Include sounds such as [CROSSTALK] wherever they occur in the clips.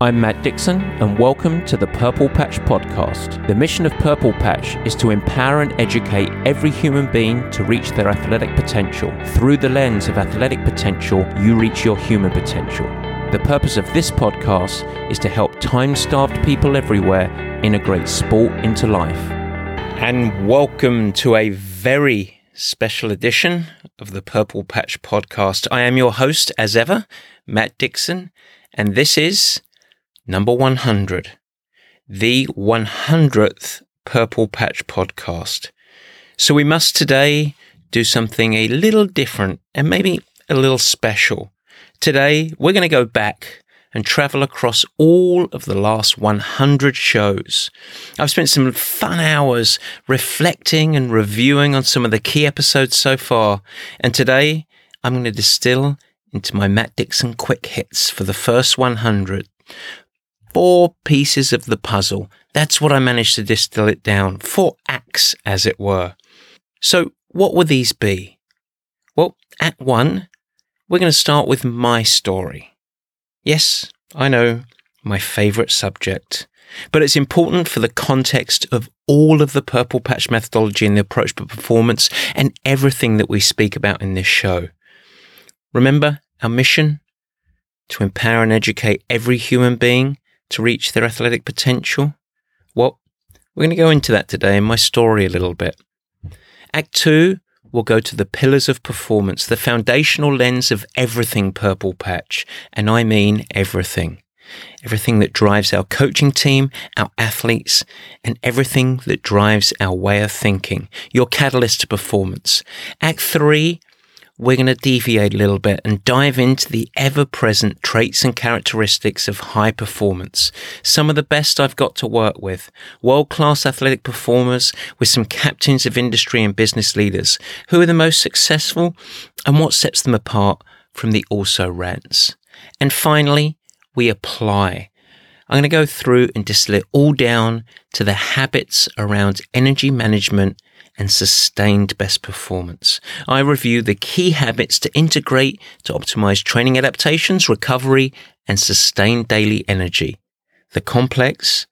I'm Matt Dixon, and welcome to the Purple Patch Podcast. The mission of Purple Patch is to empower and educate every human being to reach their athletic potential. Through the lens of athletic potential, you reach your human potential. The purpose of this podcast is to help time starved people everywhere integrate sport into life. And welcome to a very special edition of the Purple Patch Podcast. I am your host, as ever, Matt Dixon, and this is number 100, the 100th Purple Patch podcast. So we must today do something a little different and maybe a little special. Today, we're going to go back and travel across all of the last 100 shows. I've spent some fun hours reflecting and reviewing on some of the key episodes so far, and today I'm going to distill into my Matt Dixon quick hits for the first 100 four pieces of the puzzle. That's what I managed to distill it down. Four acts, as it were. So, what would these be? Well, Act one, we're going to start with my story. Yes, I know, my favourite subject. But it's important for the context of all of the Purple Patch methodology and the approach to performance and everything that we speak about in this show. Remember our mission? To empower and educate every human being to reach their athletic potential? Well, we're going to go into that today in my story a little bit. Act two will go to the pillars of performance, the foundational lens of everything Purple Patch, and I mean everything. Everything that drives our coaching team, our athletes, and everything that drives our way of thinking, your catalyst to performance. Act three we're going to deviate a little bit and dive into the ever present traits and characteristics of high performance. Some of the best I've got to work with, world class athletic performers with some captains of industry and business leaders who are the most successful and what sets them apart from the also rans. And finally, we apply. I'm going to go through and distill it all down to the habits around energy management and sustained best performance. I review the key habits to integrate to optimize training adaptations, recovery, and sustain daily energy. The complex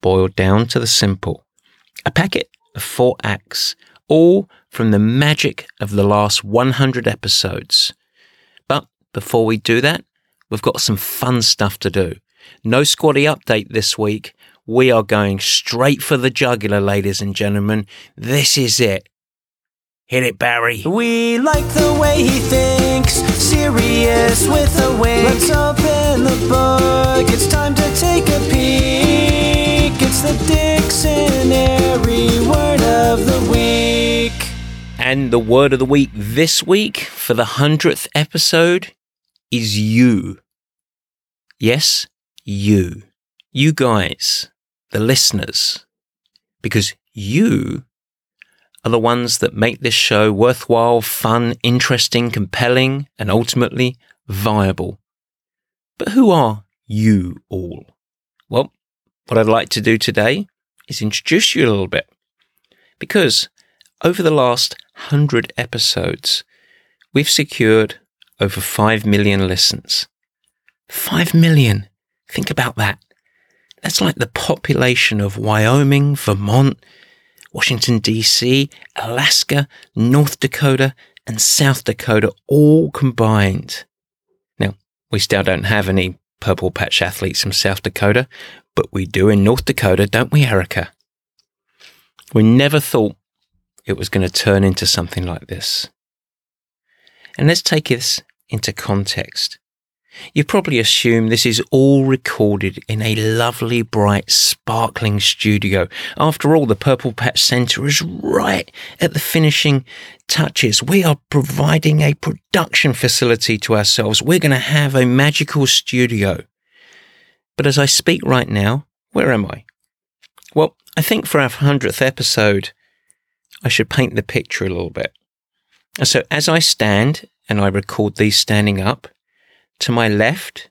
boiled down to the simple. A packet of four acts, all from the magic of the last 100 episodes. But before we do that, we've got some fun stuff to do. No squatty update this week, we are going straight for the jugular, ladies and gentlemen. This is it. Hit it, Barry. We like the way he thinks, serious with a wink. Let's open the book. It's time to take a peek. It's the dictionary word of the week. And the word of the week this week for the hundredth episode is you. Yes, you. You guys the listeners, because you are the ones that make this show worthwhile, fun, interesting, compelling, and ultimately viable. But who are you all? Well, what I'd like to do today is introduce you a little bit. Because over the last hundred episodes, we've secured over 5 million listens. 5 million. Think about that. That's like the population of Wyoming, Vermont, Washington, D.C., Alaska, North Dakota, and South Dakota all combined. Now, we still don't have any purple patch athletes from South Dakota, but we do in North Dakota, don't we, Erica? We never thought it was going to turn into something like this. And let's take this into context. You probably assume this is all recorded in a lovely, bright, sparkling studio. After all, the Purple Patch Centre is right at the finishing touches. We are providing a production facility to ourselves. We're going to have a magical studio. But as I speak right now, where am I? Well, I think for our 100th episode, I should paint the picture a little bit. So as I stand and I record these standing up, to my left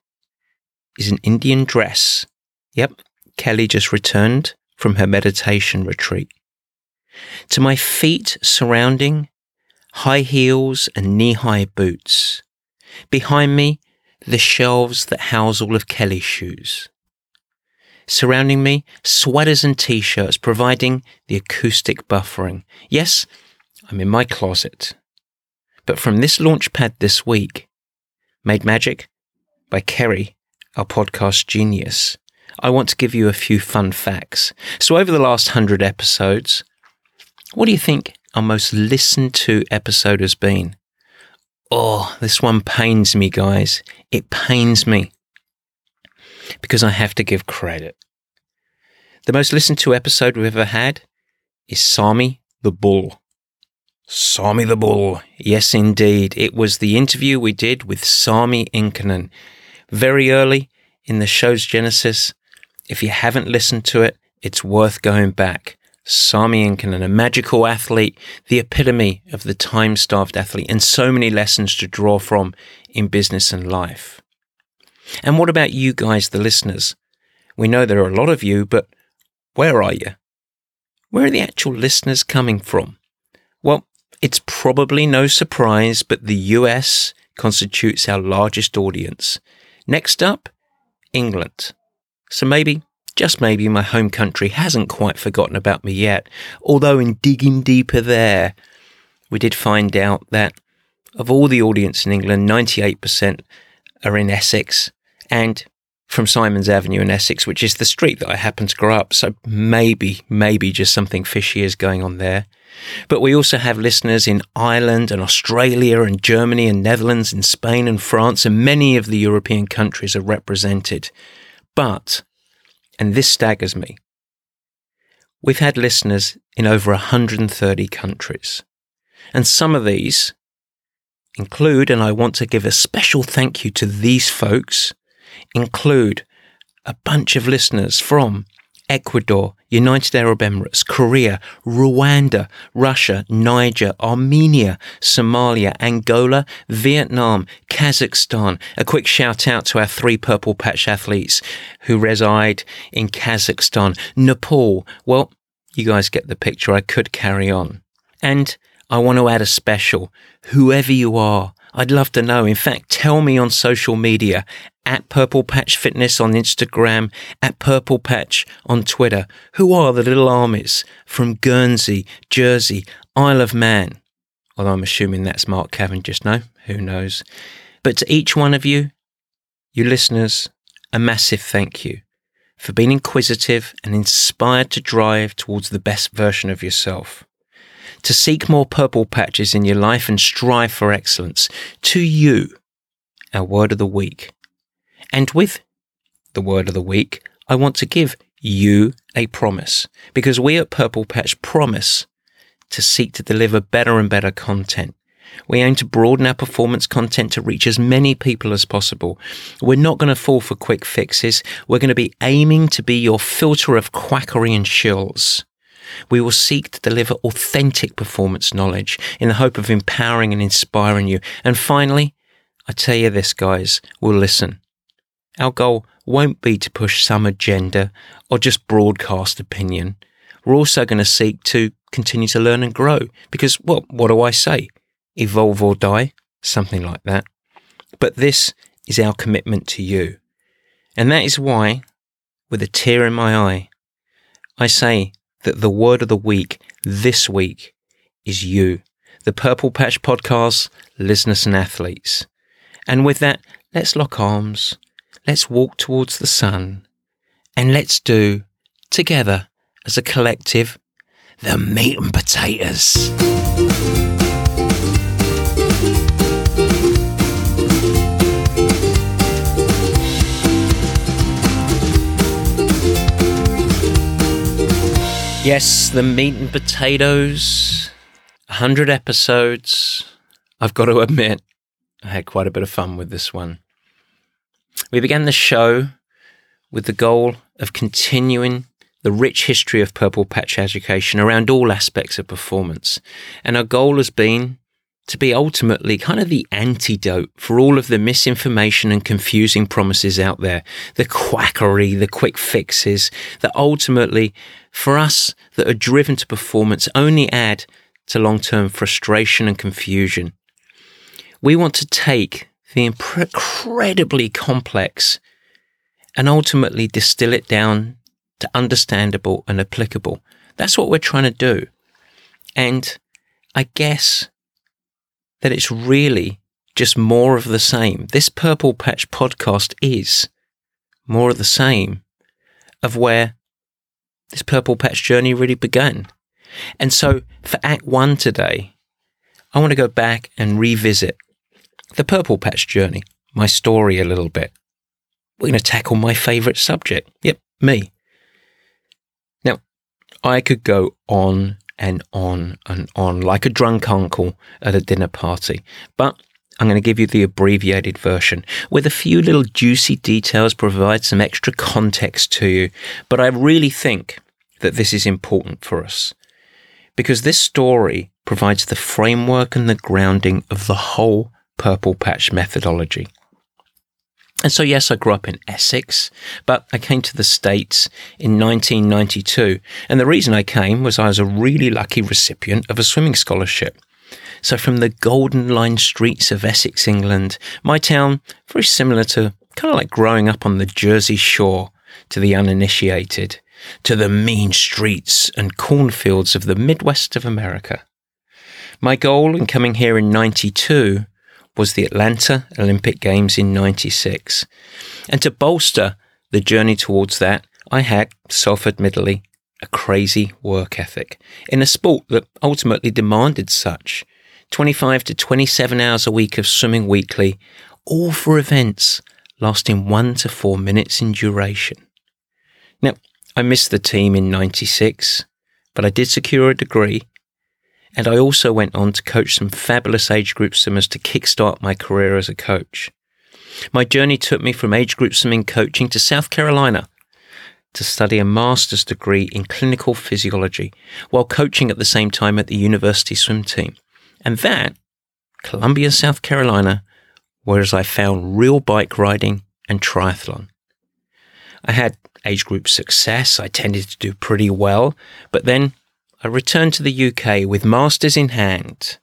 is an Indian dress. Yep, Kelly just returned from her meditation retreat. To my feet surrounding high heels and knee high boots. Behind me, the shelves that house all of Kelly's shoes. Surrounding me, sweaters and t-shirts providing the acoustic buffering. Yes, I'm in my closet. But from this launch pad this week, Made Magic by Kerry, our podcast genius, I want to give you a few fun facts. So over the last hundred episodes, what do you think our most listened to episode has been? Oh, this one pains me, guys. It pains me because I have to give credit. The most listened to episode we've ever had is Sami the Bull. Sami the Bull. Yes, indeed. It was the interview we did with Sami Inkinen very early in the show's genesis. If you haven't listened to it, it's worth going back. Sami Inkinen, a magical athlete, the epitome of the time starved athlete, and so many lessons to draw from in business and life. And what about you guys, the listeners? We know there are a lot of you, but where are you? Where are the actual listeners coming from? It's probably no surprise, but the US constitutes our largest audience. Next up, England. So maybe, just maybe, my home country hasn't quite forgotten about me yet. Although, in digging deeper there, we did find out that of all the audience in England, 98% are in Essex, and from Simon's Avenue in Essex, which is the street that I happen to grow up. So maybe, maybe just something fishy is going on there. But we also have listeners in Ireland and Australia and Germany and Netherlands and Spain and France and many of the European countries are represented. But, and this staggers me, we've had listeners in over 130 countries. And some of these include, and I want to give a special thank you to these folks include a bunch of listeners from Ecuador, United Arab Emirates, Korea, Rwanda, Russia, Niger, Armenia, Somalia, Angola, Vietnam, Kazakhstan. A quick shout out to our three Purple Patch athletes who reside in Kazakhstan, Nepal. Well, you guys get the picture. I could carry on. And I want to add a special. Whoever you are, I'd love to know. In fact, tell me on social media at Purple Patch Fitness on Instagram, at Purple Patch on Twitter. Who are the little armies from Guernsey, Jersey, Isle of Man? Although I'm assuming that's Mark Cavendish. No, who knows? But to each one of you, you listeners, a massive thank you for being inquisitive and inspired to drive towards the best version of yourself to seek more purple patches in your life and strive for excellence. To you, our word of the week. And with the word of the week, I want to give you a promise because we at Purple Patch promise to seek to deliver better and better content. We aim to broaden our performance content to reach as many people as possible. We're not going to fall for quick fixes. We're going to be aiming to be your filter of quackery and shills. We will seek to deliver authentic performance knowledge in the hope of empowering and inspiring you. And finally, I tell you this, guys, we'll listen. Our goal won't be to push some agenda or just broadcast opinion. We're also going to seek to continue to learn and grow because, well, what do I say? Evolve or die? Something like that. But this is our commitment to you. And that is why, with a tear in my eye, I say that the word of the week this week is you, the Purple Patch Podcast, listeners and athletes. And with that, let's lock arms, let's walk towards the sun, and let's do, together as a collective, the meat and potatoes. Yes, the meat and potatoes. 100 episodes. I've got to admit, I had quite a bit of fun with this one. We began the show with the goal of continuing the rich history of Purple Patch education around all aspects of performance. And our goal has been to be ultimately kind of the antidote for all of the misinformation and confusing promises out there, the quackery, the quick fixes that ultimately, for us that are driven to performance, only add to long term frustration and confusion. We want to take the incredibly complex and ultimately distill it down to understandable and applicable. That's what we're trying to do. And I guess that it's really just more of the same. This Purple Patch podcast is more of the same of where this Purple Patch journey really began. And so for Act One today, I want to go back and revisit the Purple Patch journey, my story a little bit. We're going to tackle my favorite subject. Yep, me. Now, I could go on and on and on like a drunk uncle at a dinner party, but I'm going to give you the abbreviated version with a few little juicy details, provide some extra context to you. But I really think that this is important for us because this story provides the framework and the grounding of the whole Purple Patch methodology. And so, yes, I grew up in Essex, but I came to the States in 1992. And the reason I came was I was a really lucky recipient of a swimming scholarship. So, from the golden lined streets of Essex, England, my town, very similar to kind of like growing up on the Jersey shore to the uninitiated, to the mean streets and cornfields of the Midwest of America. My goal in coming here in 92 was the Atlanta Olympic Games in 96. And to bolster the journey towards that, I had, self admittedly, a crazy work ethic in a sport that ultimately demanded such 25 to 27 hours a week of swimming weekly, all for events lasting one to four minutes in duration. Now, I missed the team in 96, but I did secure a degree and I also went on to coach some fabulous age group swimmers to kickstart my career as a coach. My journey took me from age group swimming coaching to South Carolina to study a master's degree in clinical physiology while coaching at the same time at the university swim team. And that, Columbia, South Carolina, whereas I found real bike riding and triathlon. I had age group success. I tended to do pretty well, but then I returned to the UK with masters in hand,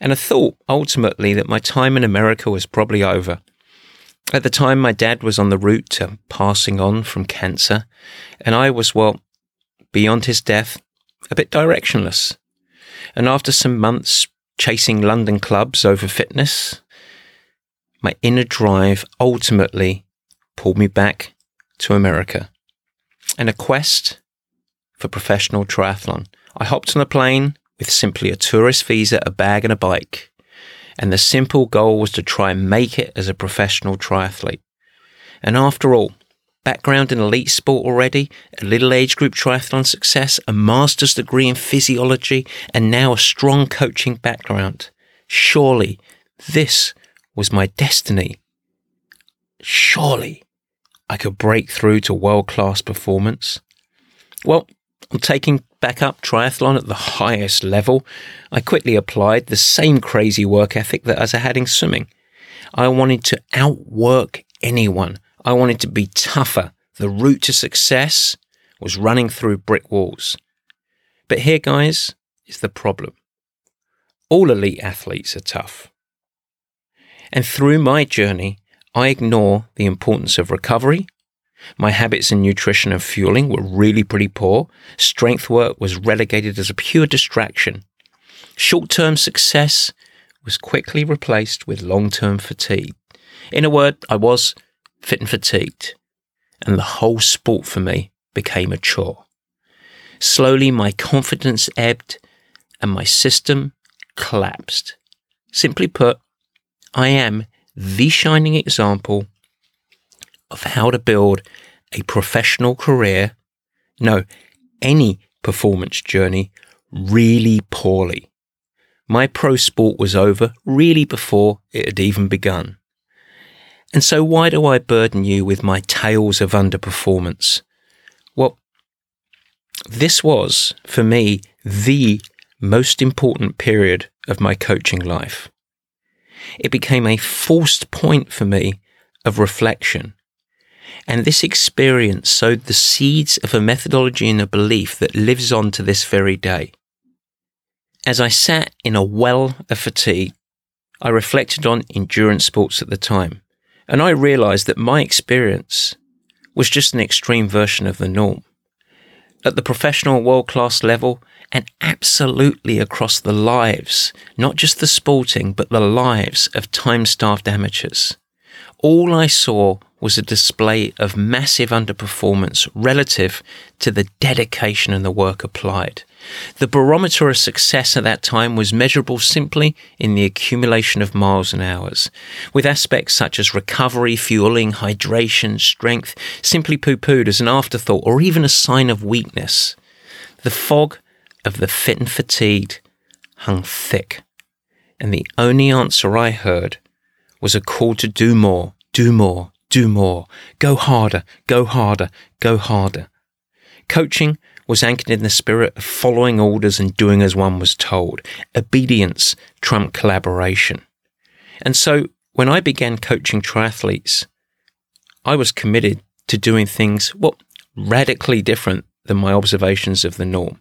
and I thought ultimately that my time in America was probably over. At the time, my dad was on the route to passing on from cancer, and I was, well, beyond his death, a bit directionless. And after some months chasing London clubs over fitness, my inner drive ultimately pulled me back to America. And a quest for professional triathlon. I hopped on a plane with simply a tourist visa, a bag, and a bike. And the simple goal was to try and make it as a professional triathlete. And after all, background in elite sport already, a little age group triathlon success, a master's degree in physiology, and now a strong coaching background. Surely this was my destiny. Surely I could break through to world class performance. Well, taking back up triathlon at the highest level, I quickly applied the same crazy work ethic that as I had in swimming. I wanted to outwork anyone. I wanted to be tougher. The route to success was running through brick walls. But here, guys, is the problem. All elite athletes are tough. And through my journey, I ignore the importance of recovery my habits in nutrition and fueling were really pretty poor. Strength work was relegated as a pure distraction. Short term success was quickly replaced with long term fatigue. In a word, I was fit and fatigued, and the whole sport for me became a chore. Slowly, my confidence ebbed and my system collapsed. Simply put, I am the shining example of how to build a professional career, no, any performance journey really poorly. My pro sport was over really before it had even begun. And so why do I burden you with my tales of underperformance? Well, this was, for me, the most important period of my coaching life. It became a forced point for me of reflection and this experience sowed the seeds of a methodology and a belief that lives on to this very day. As I sat in a well of fatigue, I reflected on endurance sports at the time, and I realized that my experience was just an extreme version of the norm. At the professional world class level, and absolutely across the lives, not just the sporting, but the lives of time starved amateurs. All I saw was a display of massive underperformance relative to the dedication and the work applied. The barometer of success at that time was measurable simply in the accumulation of miles and hours, with aspects such as recovery, fueling, hydration, strength simply poo pooed as an afterthought or even a sign of weakness. The fog of the fit and fatigued hung thick, and the only answer I heard was a call to do more, do more, do more, go harder, go harder, go harder. Coaching was anchored in the spirit of following orders and doing as one was told. Obedience trumped collaboration. And so when I began coaching triathletes, I was committed to doing things, well, radically different than my observations of the norm.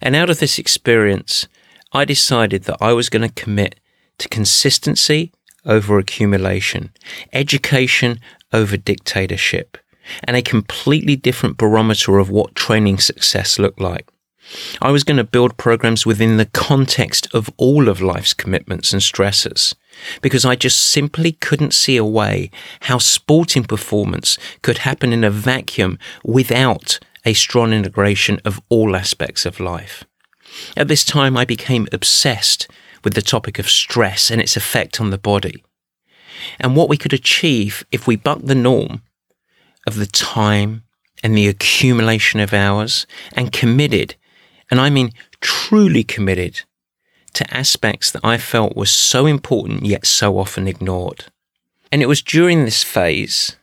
And out of this experience, I decided that I was going to commit to consistency over accumulation, education over dictatorship, and a completely different barometer of what training success looked like. I was going to build programs within the context of all of life's commitments and stresses because I just simply couldn't see a way how sporting performance could happen in a vacuum without a strong integration of all aspects of life. At this time, I became obsessed with the topic of stress and its effect on the body, and what we could achieve if we bucked the norm of the time and the accumulation of hours and committed, and I mean truly committed, to aspects that I felt were so important yet so often ignored. And it was during this phase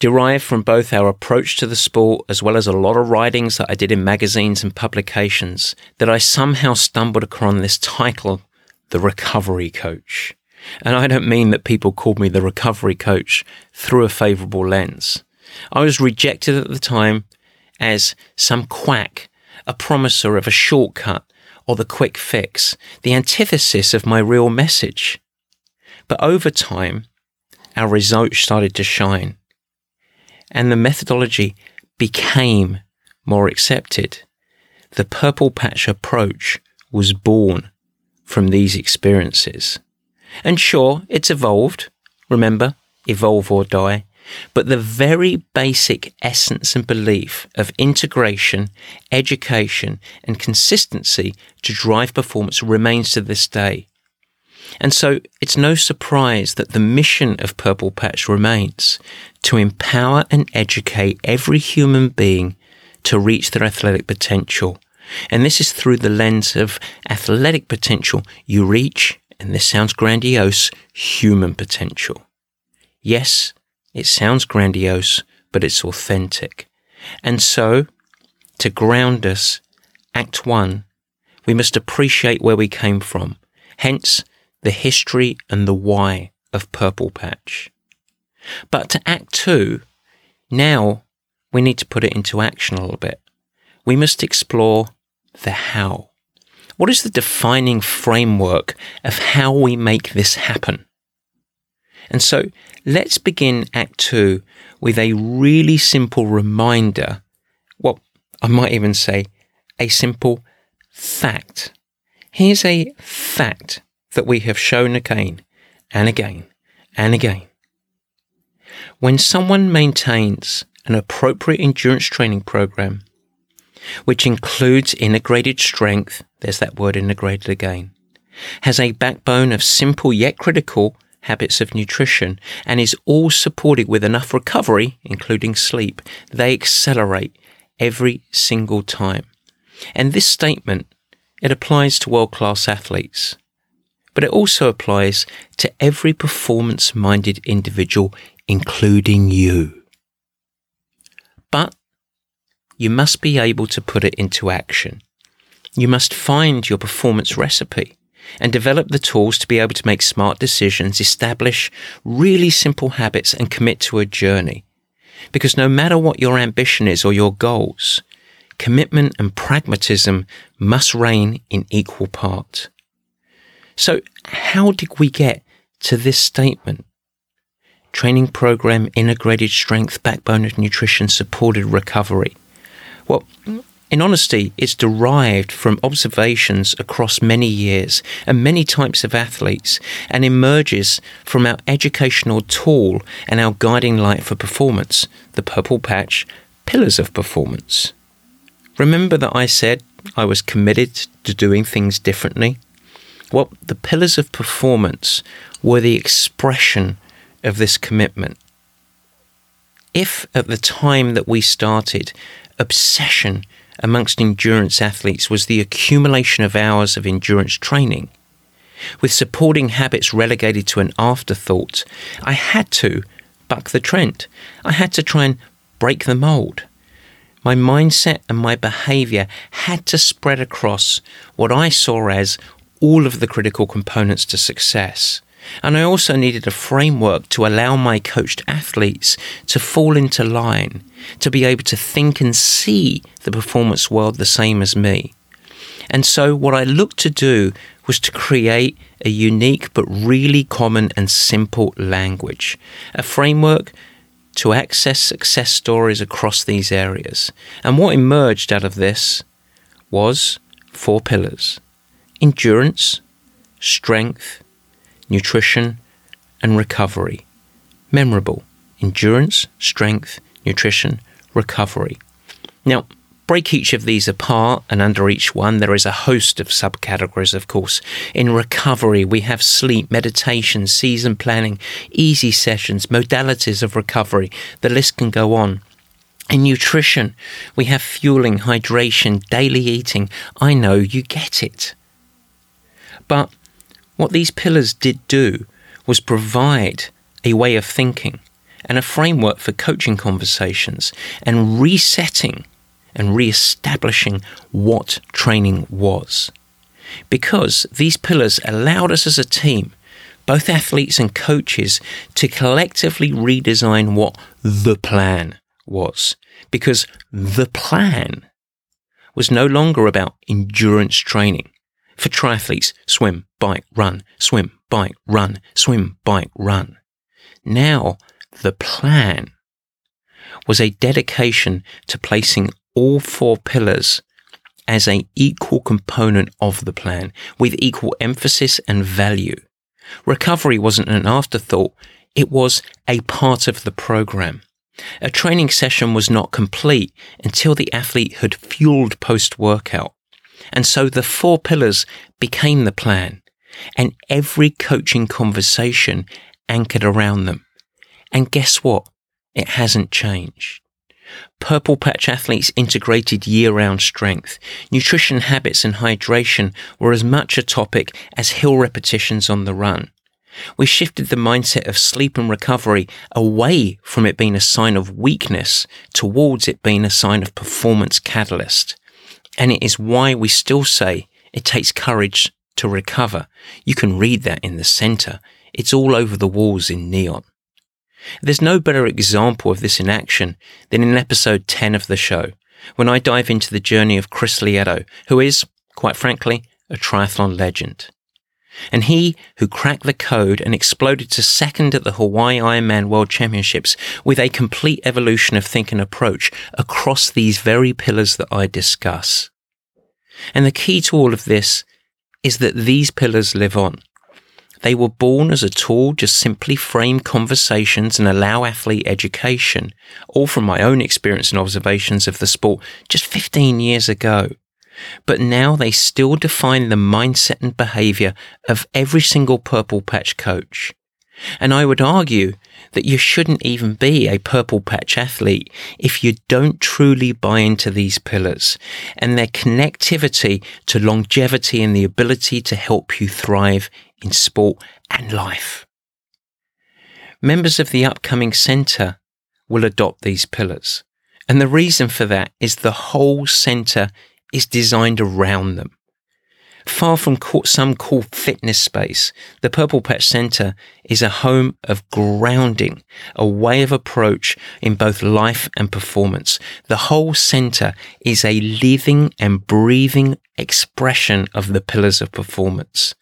derived from both our approach to the sport as well as a lot of writings that I did in magazines and publications that I somehow stumbled upon this title, The Recovery Coach. And I don't mean that people called me the recovery coach through a favorable lens. I was rejected at the time as some quack, a promiser of a shortcut or the quick fix, the antithesis of my real message. But over time, our results started to shine and the methodology became more accepted. The purple patch approach was born from these experiences. And sure, it's evolved. Remember, evolve or die. But the very basic essence and belief of integration, education, and consistency to drive performance remains to this day. And so it's no surprise that the mission of Purple Patch remains to empower and educate every human being to reach their athletic potential. And this is through the lens of athletic potential you reach, and this sounds grandiose, human potential. Yes, it sounds grandiose, but it's authentic. And so, to ground us, Act 1, we must appreciate where we came from. Hence, the history and the why of Purple Patch. But to Act Two, now we need to put it into action a little bit. We must explore the how. What is the defining framework of how we make this happen? And so let's begin Act Two with a really simple reminder. Well, I might even say a simple fact. Here's a fact that we have shown again and again and again. When someone maintains an appropriate endurance training program, which includes integrated strength, there's that word integrated again, has a backbone of simple yet critical habits of nutrition, and is all supported with enough recovery, including sleep, they accelerate every single time. And this statement, it applies to world class athletes but it also applies to every performance minded individual, including you. But you must be able to put it into action. You must find your performance recipe and develop the tools to be able to make smart decisions, establish really simple habits, and commit to a journey. Because no matter what your ambition is or your goals, commitment and pragmatism must reign in equal part. So, how did we get to this statement? training program, integrated strength, backbone of nutrition, supported recovery. Well, in honesty, it's derived from observations across many years and many types of athletes and emerges from our educational tool and our guiding light for performance, the Purple Patch Pillars of Performance. Remember that I said I was committed to doing things differently? Well, the pillars of performance were the expression of this commitment. If at the time that we started, obsession amongst endurance athletes was the accumulation of hours of endurance training, with supporting habits relegated to an afterthought, I had to buck the trend. I had to try and break the mold. My mindset and my behavior had to spread across what I saw as all of the critical components to success. And I also needed a framework to allow my coached athletes to fall into line, to be able to think and see the performance world the same as me. And so, what I looked to do was to create a unique but really common and simple language, a framework to access success stories across these areas. And what emerged out of this was four pillars endurance, strength, nutrition, and recovery. Memorable endurance, strength, nutrition, recovery. Now, break each of these apart, and under each one, there is a host of subcategories, of course. In recovery, we have sleep, meditation, season planning, easy sessions, modalities of recovery. The list can go on. In nutrition, we have fueling, hydration, daily eating. I know you get it. But what these pillars did do was provide a way of thinking and a framework for coaching conversations and resetting and re-establishing what training was. Because these pillars allowed us as a team, both athletes and coaches, to collectively redesign what the plan was. Because the plan was no longer about endurance training for triathletes swim, bike, run, swim, bike, run, swim, bike, run. Now, the plan was a dedication to placing all four pillars as an equal component of the plan with equal emphasis and value. Recovery wasn't an afterthought, it was a part of the program. A training session was not complete until the athlete had fueled post workout. And so the four pillars became the plan and every coaching conversation anchored around them. And guess what? It hasn't changed. Purple Patch athletes integrated year round strength. Nutrition habits and hydration were as much a topic as hill repetitions on the run. We shifted the mindset of sleep and recovery away from it being a sign of weakness towards it being a sign of performance catalyst. And it is why we still say it takes courage to recover. You can read that in the center. It's all over the walls in neon. There's no better example of this in action than in episode 10 of the show, when I dive into the journey of Chris Lieto, who is, quite frankly, a triathlon legend. And he who cracked the code and exploded to second at the Hawaii Ironman World Championships with a complete evolution of think and approach across these very pillars that I discuss. And the key to all of this is that these pillars live on. They were born as a tool to simply frame conversations and allow athlete education, all from my own experience and observations of the sport just 15 years ago. But now they still define the mindset and behavior of every single purple patch coach. And I would argue that you shouldn't even be a purple patch athlete if you don't truly buy into these pillars and their connectivity to longevity and the ability to help you thrive in sport and life. Members of the upcoming centre will adopt these pillars. And the reason for that is the whole centre is designed around them. Far from some cool fitness space, the Purple Patch Center is a home of grounding, a way of approach in both life and performance. The whole center is a living and breathing expression of the pillars of performance.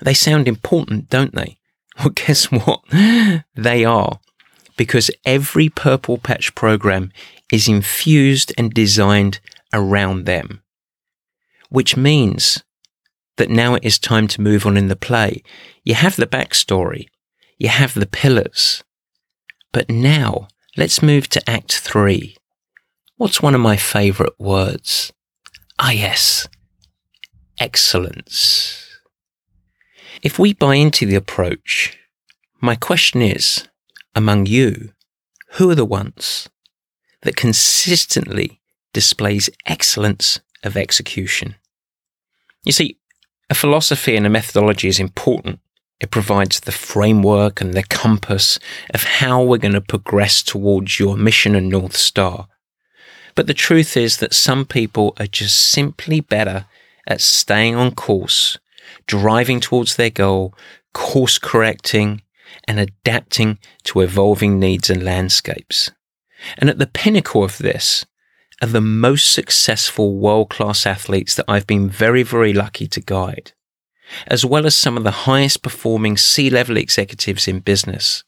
They sound important, don't they? [LAUGHS] Well, guess what? [LAUGHS] They are. because every Purple Patch program is infused and designed around them. Which means that now it is time to move on in the play. You have the backstory, you have the pillars. But now let's move to Act 3. What's one of my favourite words? Ah, yes, excellence. If we buy into the approach, my question is among you, who are the ones that consistently displays excellence of execution? You see, a philosophy and a methodology is important. It provides the framework and the compass of how we're going to progress towards your mission and North Star. But the truth is that some people are just simply better at staying on course, driving towards their goal, course correcting, and adapting to evolving needs and landscapes. And at the pinnacle of this are the most successful world class athletes that I've been very, very lucky to guide, as well as some of the highest performing C level executives in business.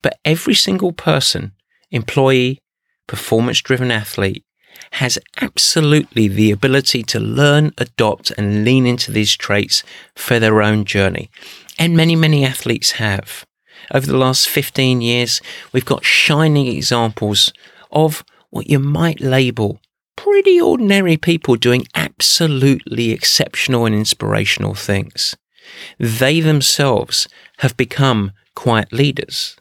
But every single person, employee, performance driven athlete, has absolutely the ability to learn, adopt, and lean into these traits for their own journey. And many, many athletes have. Over the last 15 years, we've got shining examples of what you might label pretty ordinary people doing absolutely exceptional and inspirational things. They themselves have become quiet leaders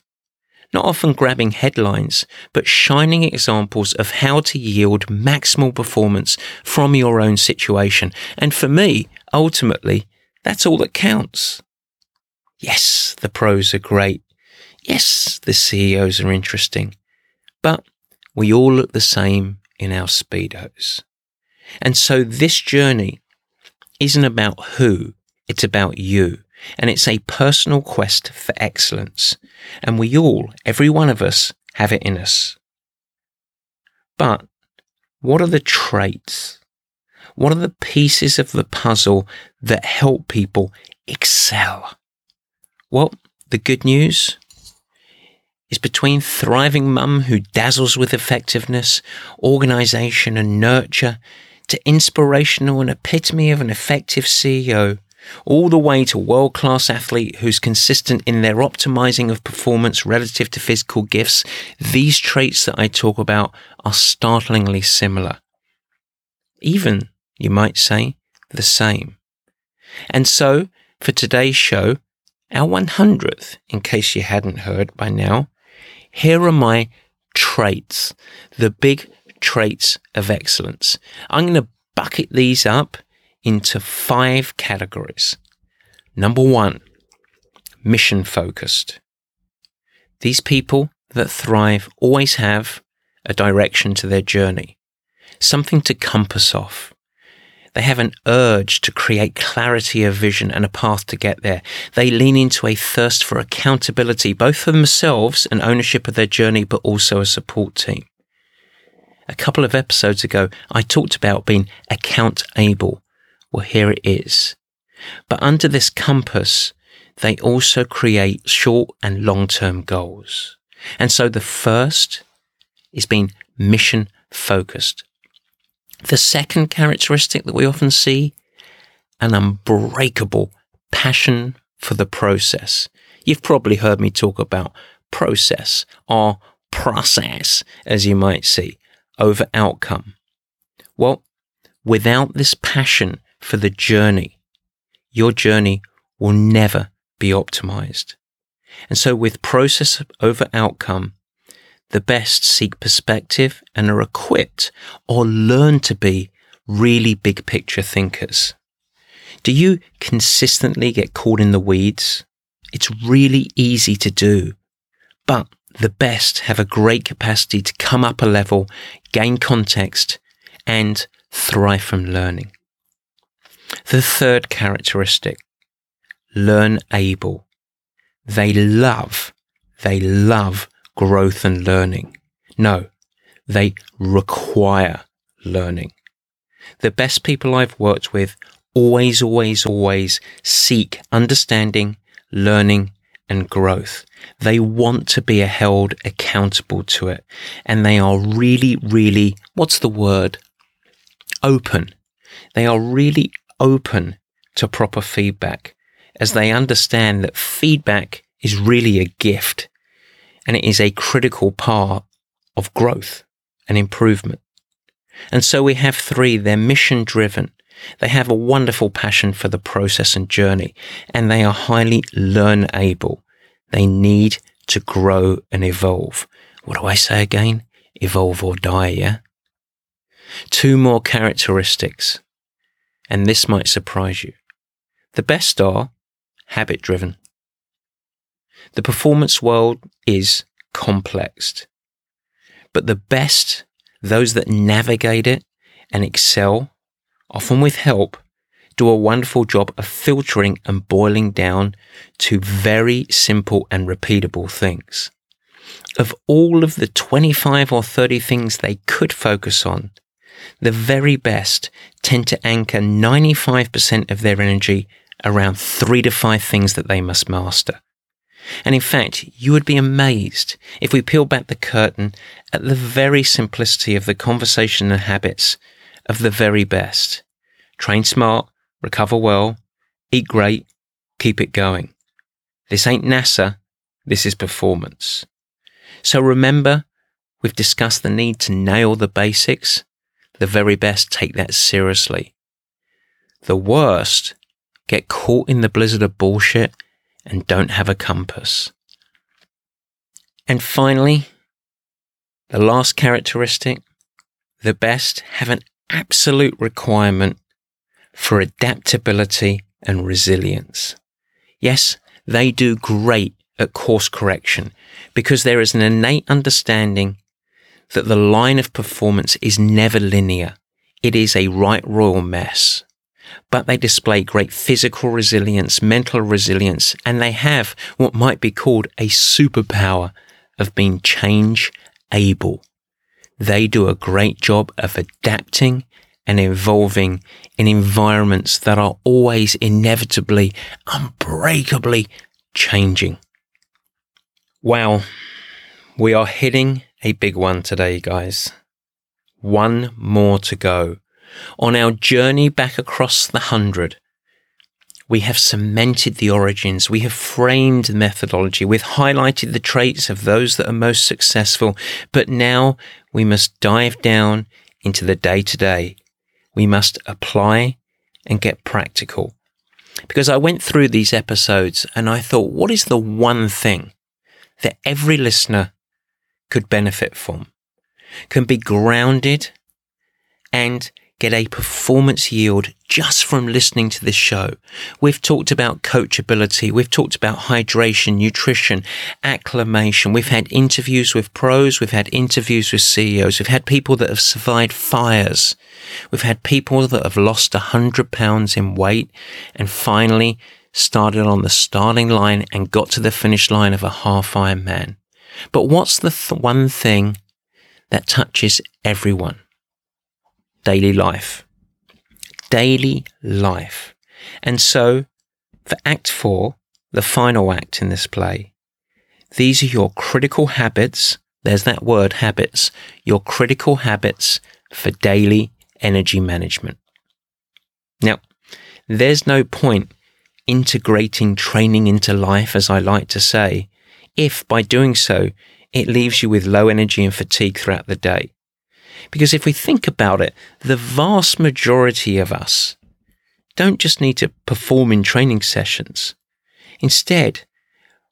not often grabbing headlines, but shining examples of how to yield maximal performance from your own situation. And for me, ultimately, that's all that counts. Yes, the pros are great. Yes, the CEOs are interesting. But we all look the same in our Speedos. And so this journey isn't about who, it's about you. And it's a personal quest for excellence. And we all, every one of us, have it in us. But what are the traits? What are the pieces of the puzzle that help people excel? Well, the good news is between thriving mum who dazzles with effectiveness, organization and nurture, to inspirational and epitome of an effective CEO all the way to world class athlete who's consistent in their optimizing of performance relative to physical gifts, these traits that I talk about are startlingly similar. Even, you might say, the same. And so, for today's show, our 100th, in case you hadn't heard by now, here are my traits, the big traits of excellence. I'm going to bucket these up into five categories. Number one, mission focused. These people that thrive always have a direction to their journey, something to compass off. They have an urge to create clarity of vision and a path to get there. They lean into a thirst for accountability, both for themselves and ownership of their journey, but also a support team. A couple of episodes ago, I talked about being account able, well, here it is. But under this compass, they also create short and long term goals. And so the first is being mission focused. The second characteristic that we often see, an unbreakable passion for the process. You've probably heard me talk about process or process, as you might see, over outcome. Well, without this passion for the journey. Your journey will never be optimized. And so with process over outcome, the best seek perspective and are equipped or learn to be really big picture thinkers. Do you consistently get caught in the weeds? It's really easy to do, but the best have a great capacity to come up a level, gain context, and thrive from learning. The third characteristic, learn able. They love, they love growth and learning. No, they require learning. The best people I've worked with always, always, always seek understanding, learning, and growth. They want to be held accountable to it. And they are really, really, what's the word? Open. They are really open to proper feedback as they understand that feedback is really a gift and it is a critical part of growth and improvement. And so we have three, they're mission driven. They have a wonderful passion for the process and journey, and they are highly learn able. They need to grow and evolve. What do I say again? Evolve or die, yeah? Two more characteristics, and this might surprise you. The best are habit driven. The performance world is complex, but the best, those that navigate it and excel, often with help, do a wonderful job of filtering and boiling down to very simple and repeatable things. Of all of the 25 or 30 things they could focus on, the very best tend to anchor 95% of their energy around three to five things that they must master. And in fact, you would be amazed if we peel back the curtain at the very simplicity of the conversation and habits of the very best. Train smart, recover well, eat great, keep it going. This ain't NASA, this is performance. So remember, we've discussed the need to nail the basics. The very best take that seriously. The worst get caught in the blizzard of bullshit and don't have a compass. And finally, the last characteristic, the best have an absolute requirement for adaptability and resilience. Yes, they do great at course correction because there is an innate understanding that the line of performance is never linear. It is a right royal mess but they display great physical resilience, mental resilience, and they have what might be called a superpower of being change able. They do a great job of adapting and evolving in environments that are always inevitably, unbreakably changing. Wow, we are hitting a big one today, guys. One more to go on our journey back across the hundred, we have cemented the origins, we have framed the methodology, we've highlighted the traits of those that are most successful, but now we must dive down into the day to day. We must apply and get practical. Because I went through these episodes and I thought, what is the one thing that every listener could benefit from, can be grounded and get a performance yield just from listening to this show. We've talked about coachability. We've talked about hydration, nutrition, acclimation. We've had interviews with pros. We've had interviews with CEOs. We've had people that have survived fires. We've had people that have lost a hundred pounds in weight and finally started on the starting line and got to the finish line of a half Ironman. But what's the th- one thing that touches everyone? Daily life. Daily life. And so, for Act 4, the final act in this play, these are your critical habits. There's that word, habits. Your critical habits for daily energy management. Now, there's no point integrating training into life, as I like to say, if by doing so, it leaves you with low energy and fatigue throughout the day. Because if we think about it, the vast majority of us don't just need to perform in training sessions. Instead,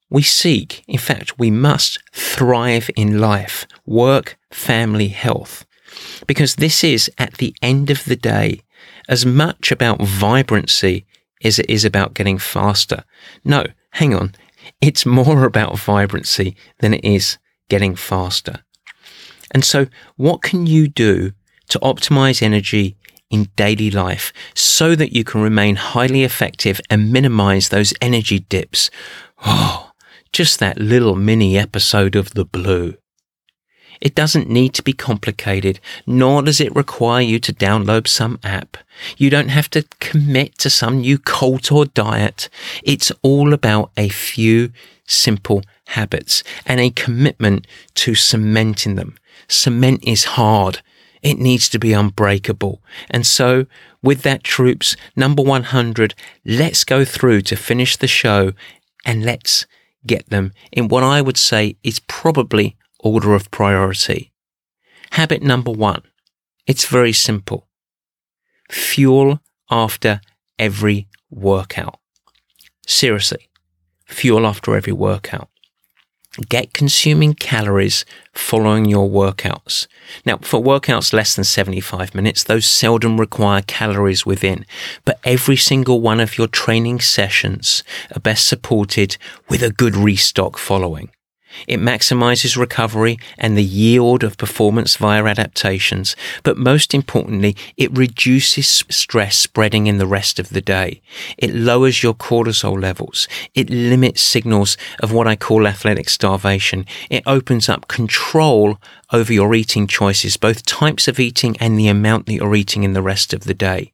we seek, in fact, we must thrive in life, work, family, health. Because this is, at the end of the day, as much about vibrancy as it is about getting faster. No, hang on. It's more about vibrancy than it is getting faster. And so, what can you do to optimize energy in daily life so that you can remain highly effective and minimize those energy dips? Oh, just that little mini episode of the blue. It doesn't need to be complicated, nor does it require you to download some app. You don't have to commit to some new cult or diet. It's all about a few simple habits and a commitment to cementing them. Cement is hard. It needs to be unbreakable. And so, with that, troops, number 100, let's go through to finish the show and let's get them in what I would say is probably order of priority. Habit number one. It's very simple. Fuel after every workout. Seriously, fuel after every workout. Get consuming calories following your workouts. Now, for workouts less than 75 minutes, those seldom require calories within, but every single one of your training sessions are best supported with a good restock following. It maximizes recovery and the yield of performance via adaptations, but most importantly, it reduces stress spreading in the rest of the day. It lowers your cortisol levels. It limits signals of what I call athletic starvation. It opens up control over your eating choices, both types of eating and the amount that you're eating in the rest of the day.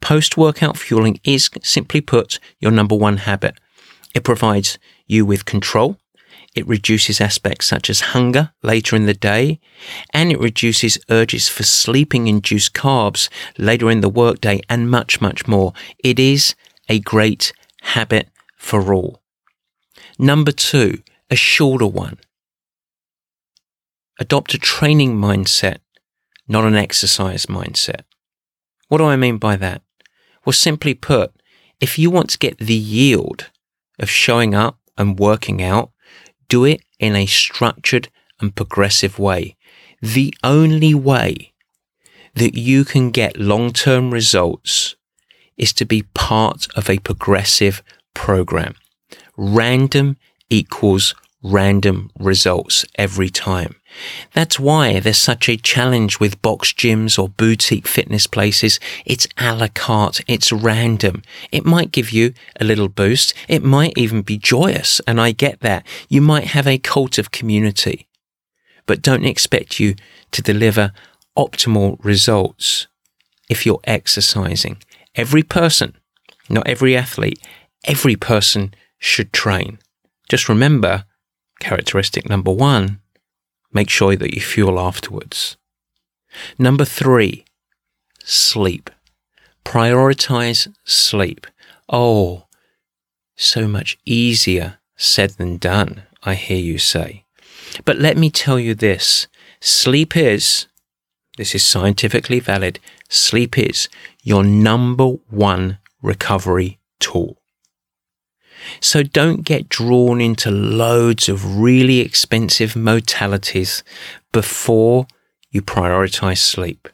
Post workout fueling is, simply put, your number one habit. It provides you with control it reduces aspects such as hunger later in the day, and it reduces urges for sleeping induced carbs later in the workday, and much, much more. It is a great habit for all. Number two, a shorter one. Adopt a training mindset, not an exercise mindset. What do I mean by that? Well, simply put, if you want to get the yield of showing up and working out do it in a structured and progressive way. The only way that you can get long term results is to be part of a progressive program. Random equals random results every time. That's why there's such a challenge with box gyms or boutique fitness places. It's a la carte. It's random. It might give you a little boost. It might even be joyous. And I get that. You might have a cult of community, but don't expect you to deliver optimal results if you're exercising. Every person, not every athlete, every person should train. Just remember characteristic number one Make sure that you fuel afterwards. Number three, sleep. Prioritize sleep. Oh, so much easier said than done, I hear you say. But let me tell you this sleep is, this is scientifically valid, sleep is your number one recovery tool. So don't get drawn into loads of really expensive modalities before you prioritize sleep.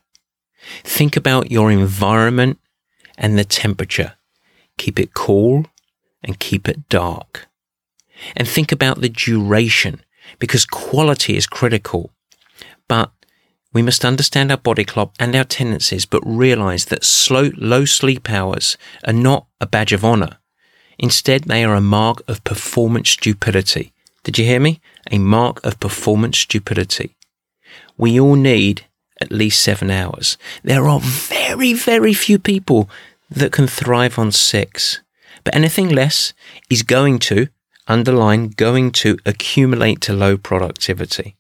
Think about your environment and the temperature. Keep it cool and keep it dark. And think about the duration because quality is critical. But we must understand our body clock and our tendencies, but realize that slow, low sleep hours are not a badge of honor. Instead, they are a mark of performance stupidity. Did you hear me? A mark of performance stupidity. We all need at least seven hours. There are very, very few people that can thrive on six. But anything less is going to, underline, going to accumulate to low productivity.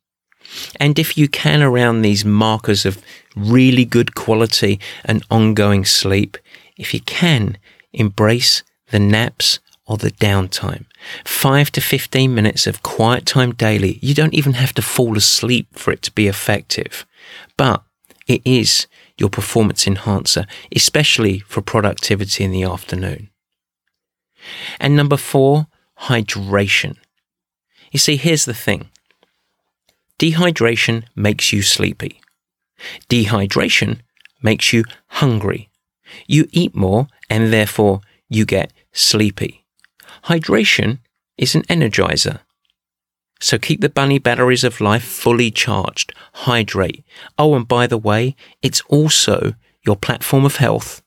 And if you can, around these markers of really good quality and ongoing sleep, if you can, embrace the naps, or the downtime. Five to 15 minutes of quiet time daily. You don't even have to fall asleep for it to be effective, but it is your performance enhancer, especially for productivity in the afternoon. And number four, hydration. You see, here's the thing. Dehydration makes you sleepy. Dehydration makes you hungry. You eat more and therefore you get sleepy. Hydration is an energizer. So keep the bunny batteries of life fully charged. Hydrate. Oh, and by the way, it's also your platform of health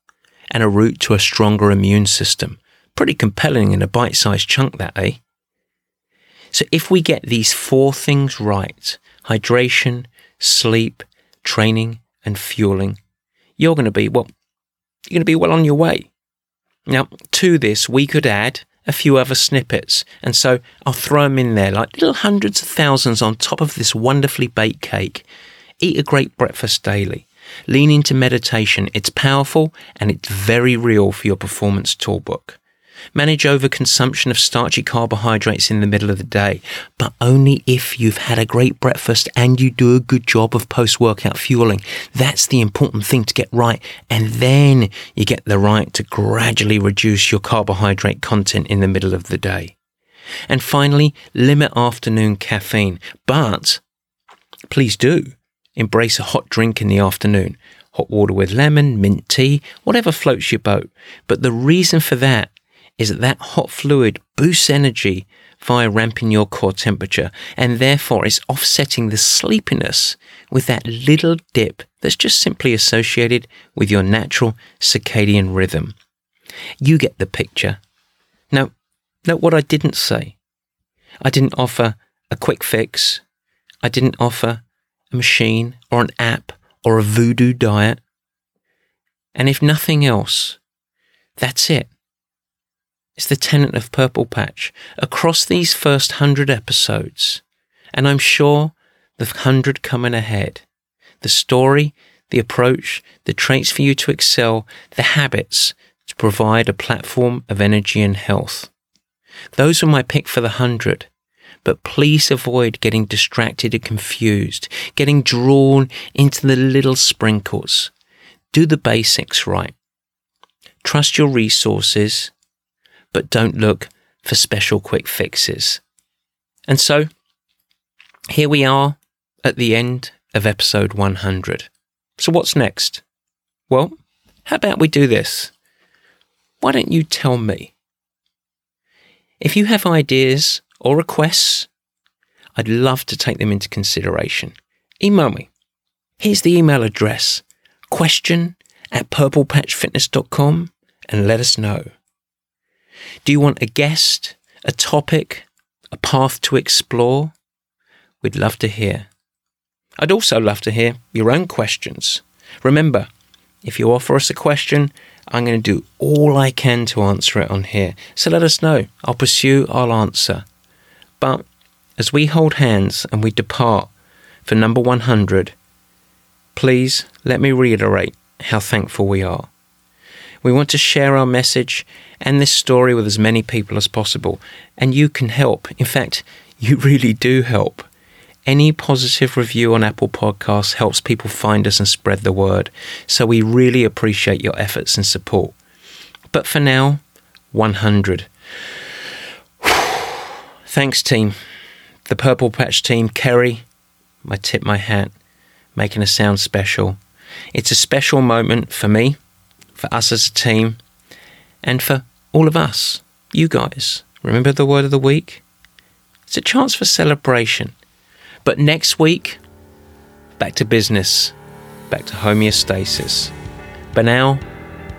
and a route to a stronger immune system. Pretty compelling in a bite sized chunk, that, eh? So if we get these four things right, hydration, sleep, training, and fueling, you're going to be, well, you're going to be well on your way. Now, to this, we could add a few other snippets, and so I'll throw them in there like little hundreds of thousands on top of this wonderfully baked cake. Eat a great breakfast daily. Lean into meditation. It's powerful and it's very real for your performance toolbook. Manage overconsumption of starchy carbohydrates in the middle of the day, but only if you've had a great breakfast and you do a good job of post workout fueling. That's the important thing to get right. And then you get the right to gradually reduce your carbohydrate content in the middle of the day. And finally, limit afternoon caffeine, but please do embrace a hot drink in the afternoon. Hot water with lemon, mint tea, whatever floats your boat. But the reason for that is that that hot fluid boosts energy via ramping your core temperature and therefore it's offsetting the sleepiness with that little dip that's just simply associated with your natural circadian rhythm. You get the picture. Now, note what I didn't say. I didn't offer a quick fix. I didn't offer a machine or an app or a voodoo diet. And if nothing else, that's it. It's the tenet of Purple Patch across these first hundred episodes, and I'm sure the hundred coming ahead. The story, the approach, the traits for you to excel, the habits to provide a platform of energy and health. Those are my pick for the hundred, but please avoid getting distracted and confused, getting drawn into the little sprinkles. Do the basics right. Trust your resources but don't look for special quick fixes. And so, here we are at the end of episode 100. So, what's next? Well, how about we do this? Why don't you tell me? If you have ideas or requests, I'd love to take them into consideration. Email me. Here's the email address question at purplepatchfitness.com and let us know. Do you want a guest, a topic, a path to explore? We'd love to hear. I'd also love to hear your own questions. Remember, if you offer us a question, I'm going to do all I can to answer it on here. So let us know. I'll pursue, I'll answer. But as we hold hands and we depart for number 100, please let me reiterate how thankful we are. We want to share our message and this story with as many people as possible. And you can help. In fact, you [LAUGHS] really do help. Any positive review on Apple Podcasts helps people find us and spread the word. So we really appreciate your efforts and support. But for now, 100. [SIGHS] Thanks, team. The Purple Patch team, Kerry, I tip my hat, making us sound special. It's a special moment for me for us as a team, and for all of us, you guys. Remember the word of the week? It's a chance for celebration. But next week, back to business, back to homeostasis. But now,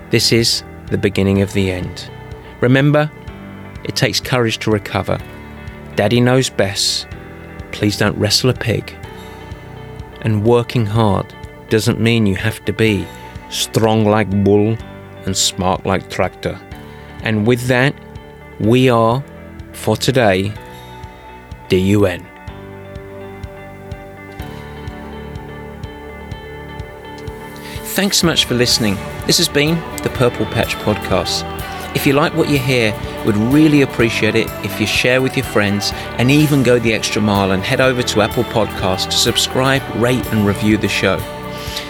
this is the beginning of the end. Remember, it takes courage to recover. Daddy knows best. Please don't wrestle a pig. And working hard doesn't mean you have to be strong like bull and smart like tractor. And with that, we are, for today, the UN. Thanks so much for listening. This has been the Purple Patch Podcast. If you like what you hear, would really appreciate it if you share with your friends and even go the extra mile and head over to Apple Podcasts to subscribe, rate, and review the show.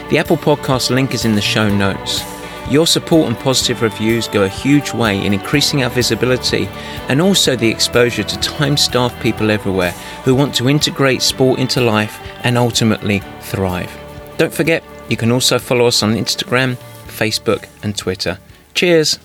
The Apple Podcast link is in the show notes. Your support and positive reviews go a huge way in increasing our visibility and also the exposure to time starved people everywhere who want to integrate sport into life and ultimately thrive. Don't forget, you can also follow us on Instagram, Facebook, and Twitter. Cheers!